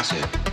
Acid.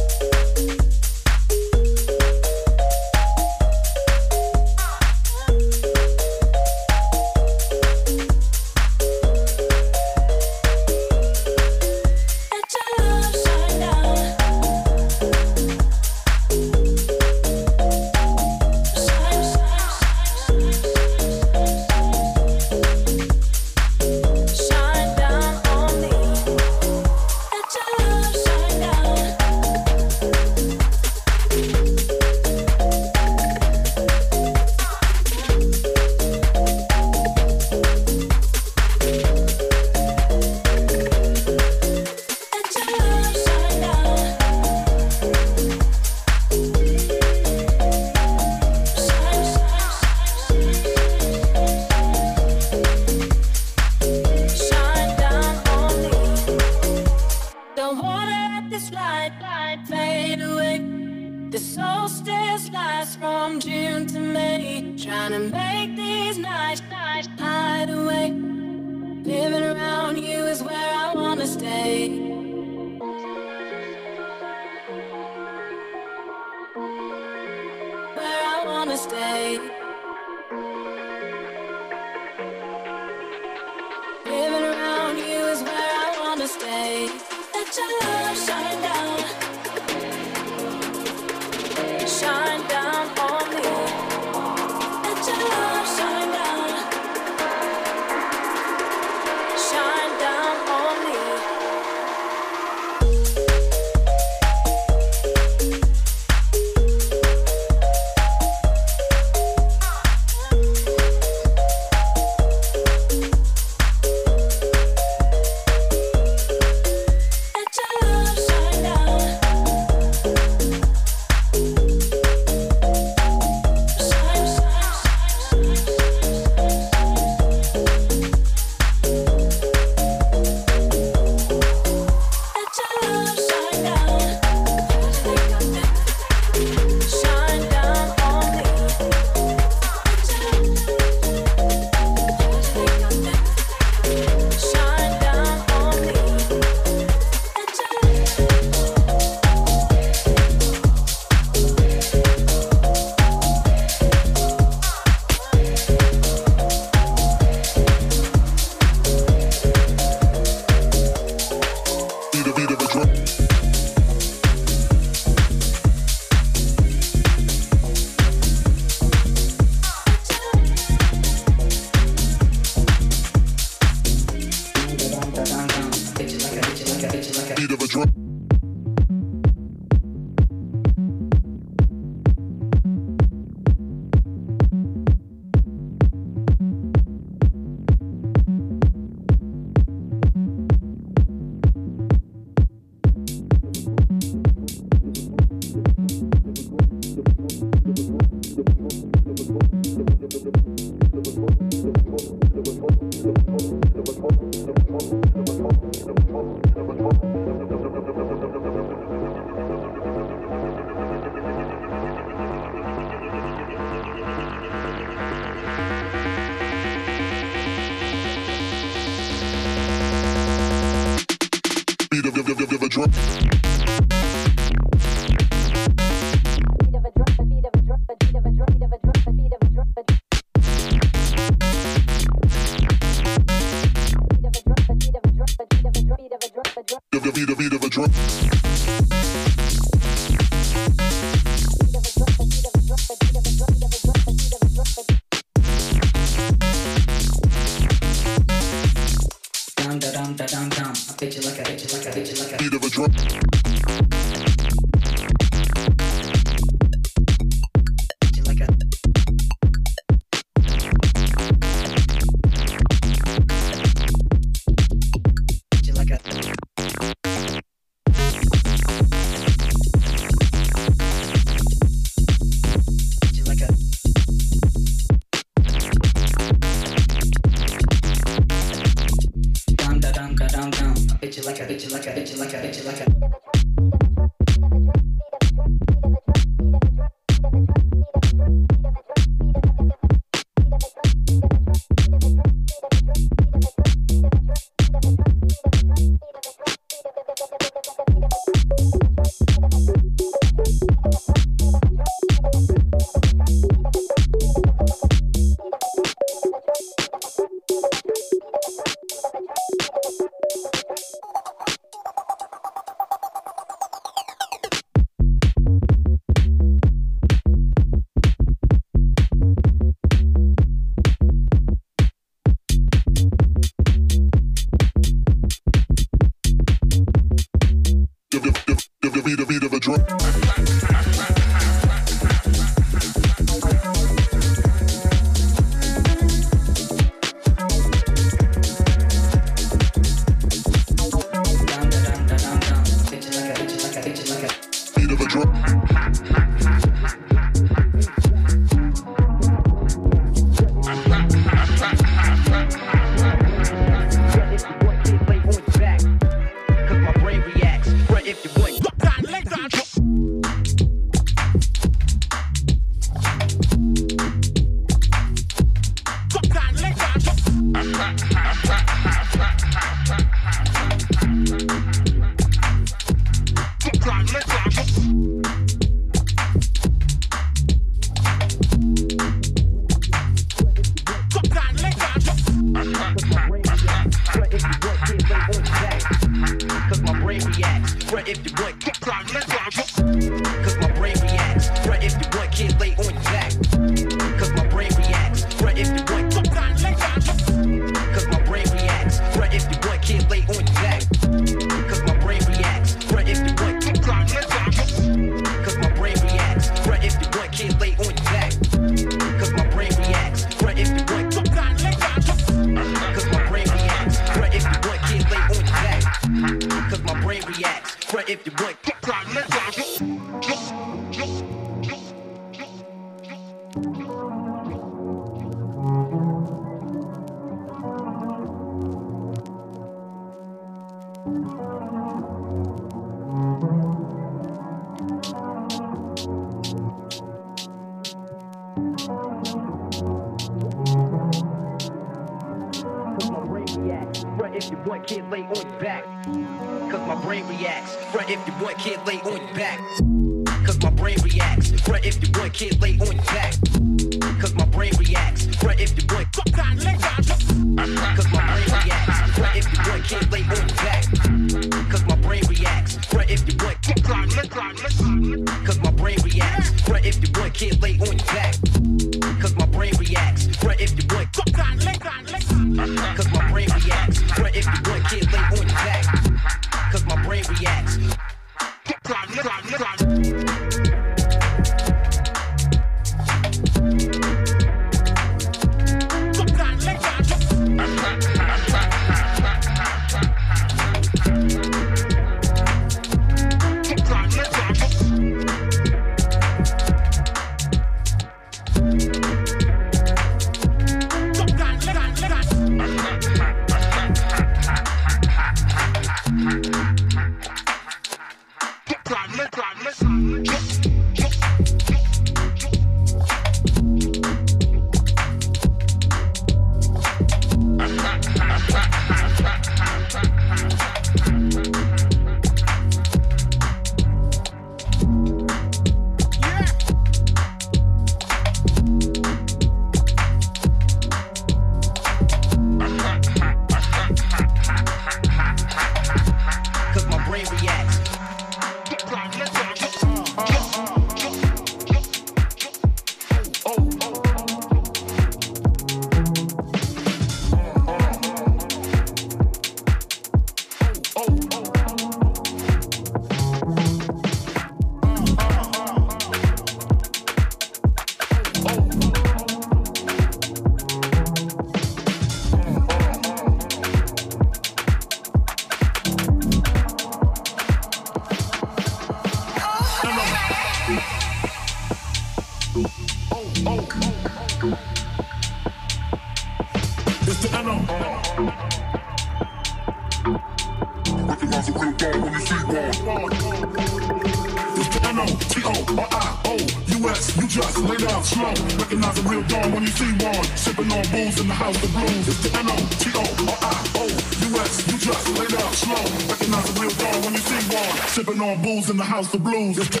all Boo's in the house of blues.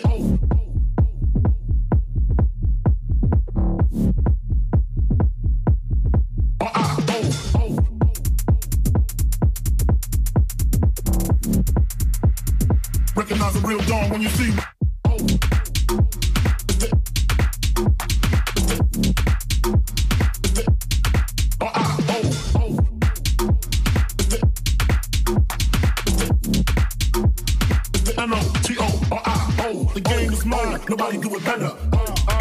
N-O-T-O. The game is mine, nobody do it better. Uh, uh.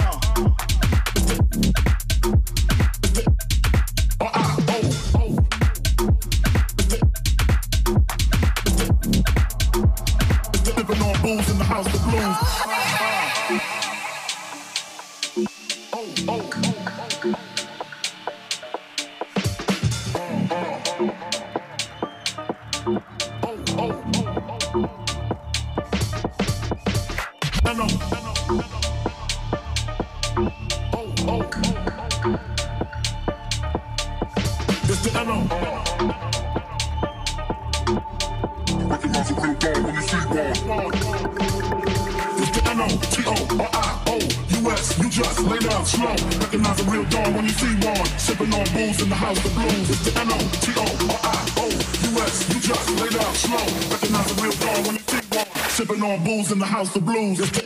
house of blues.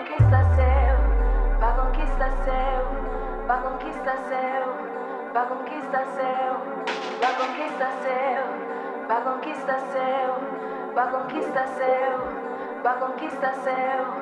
Conquista seu, pra conquista seu, pra conquista seu, pra conquista seu, pra conquista seu, pra conquista seu, pra conquista seu, pra conquista seu.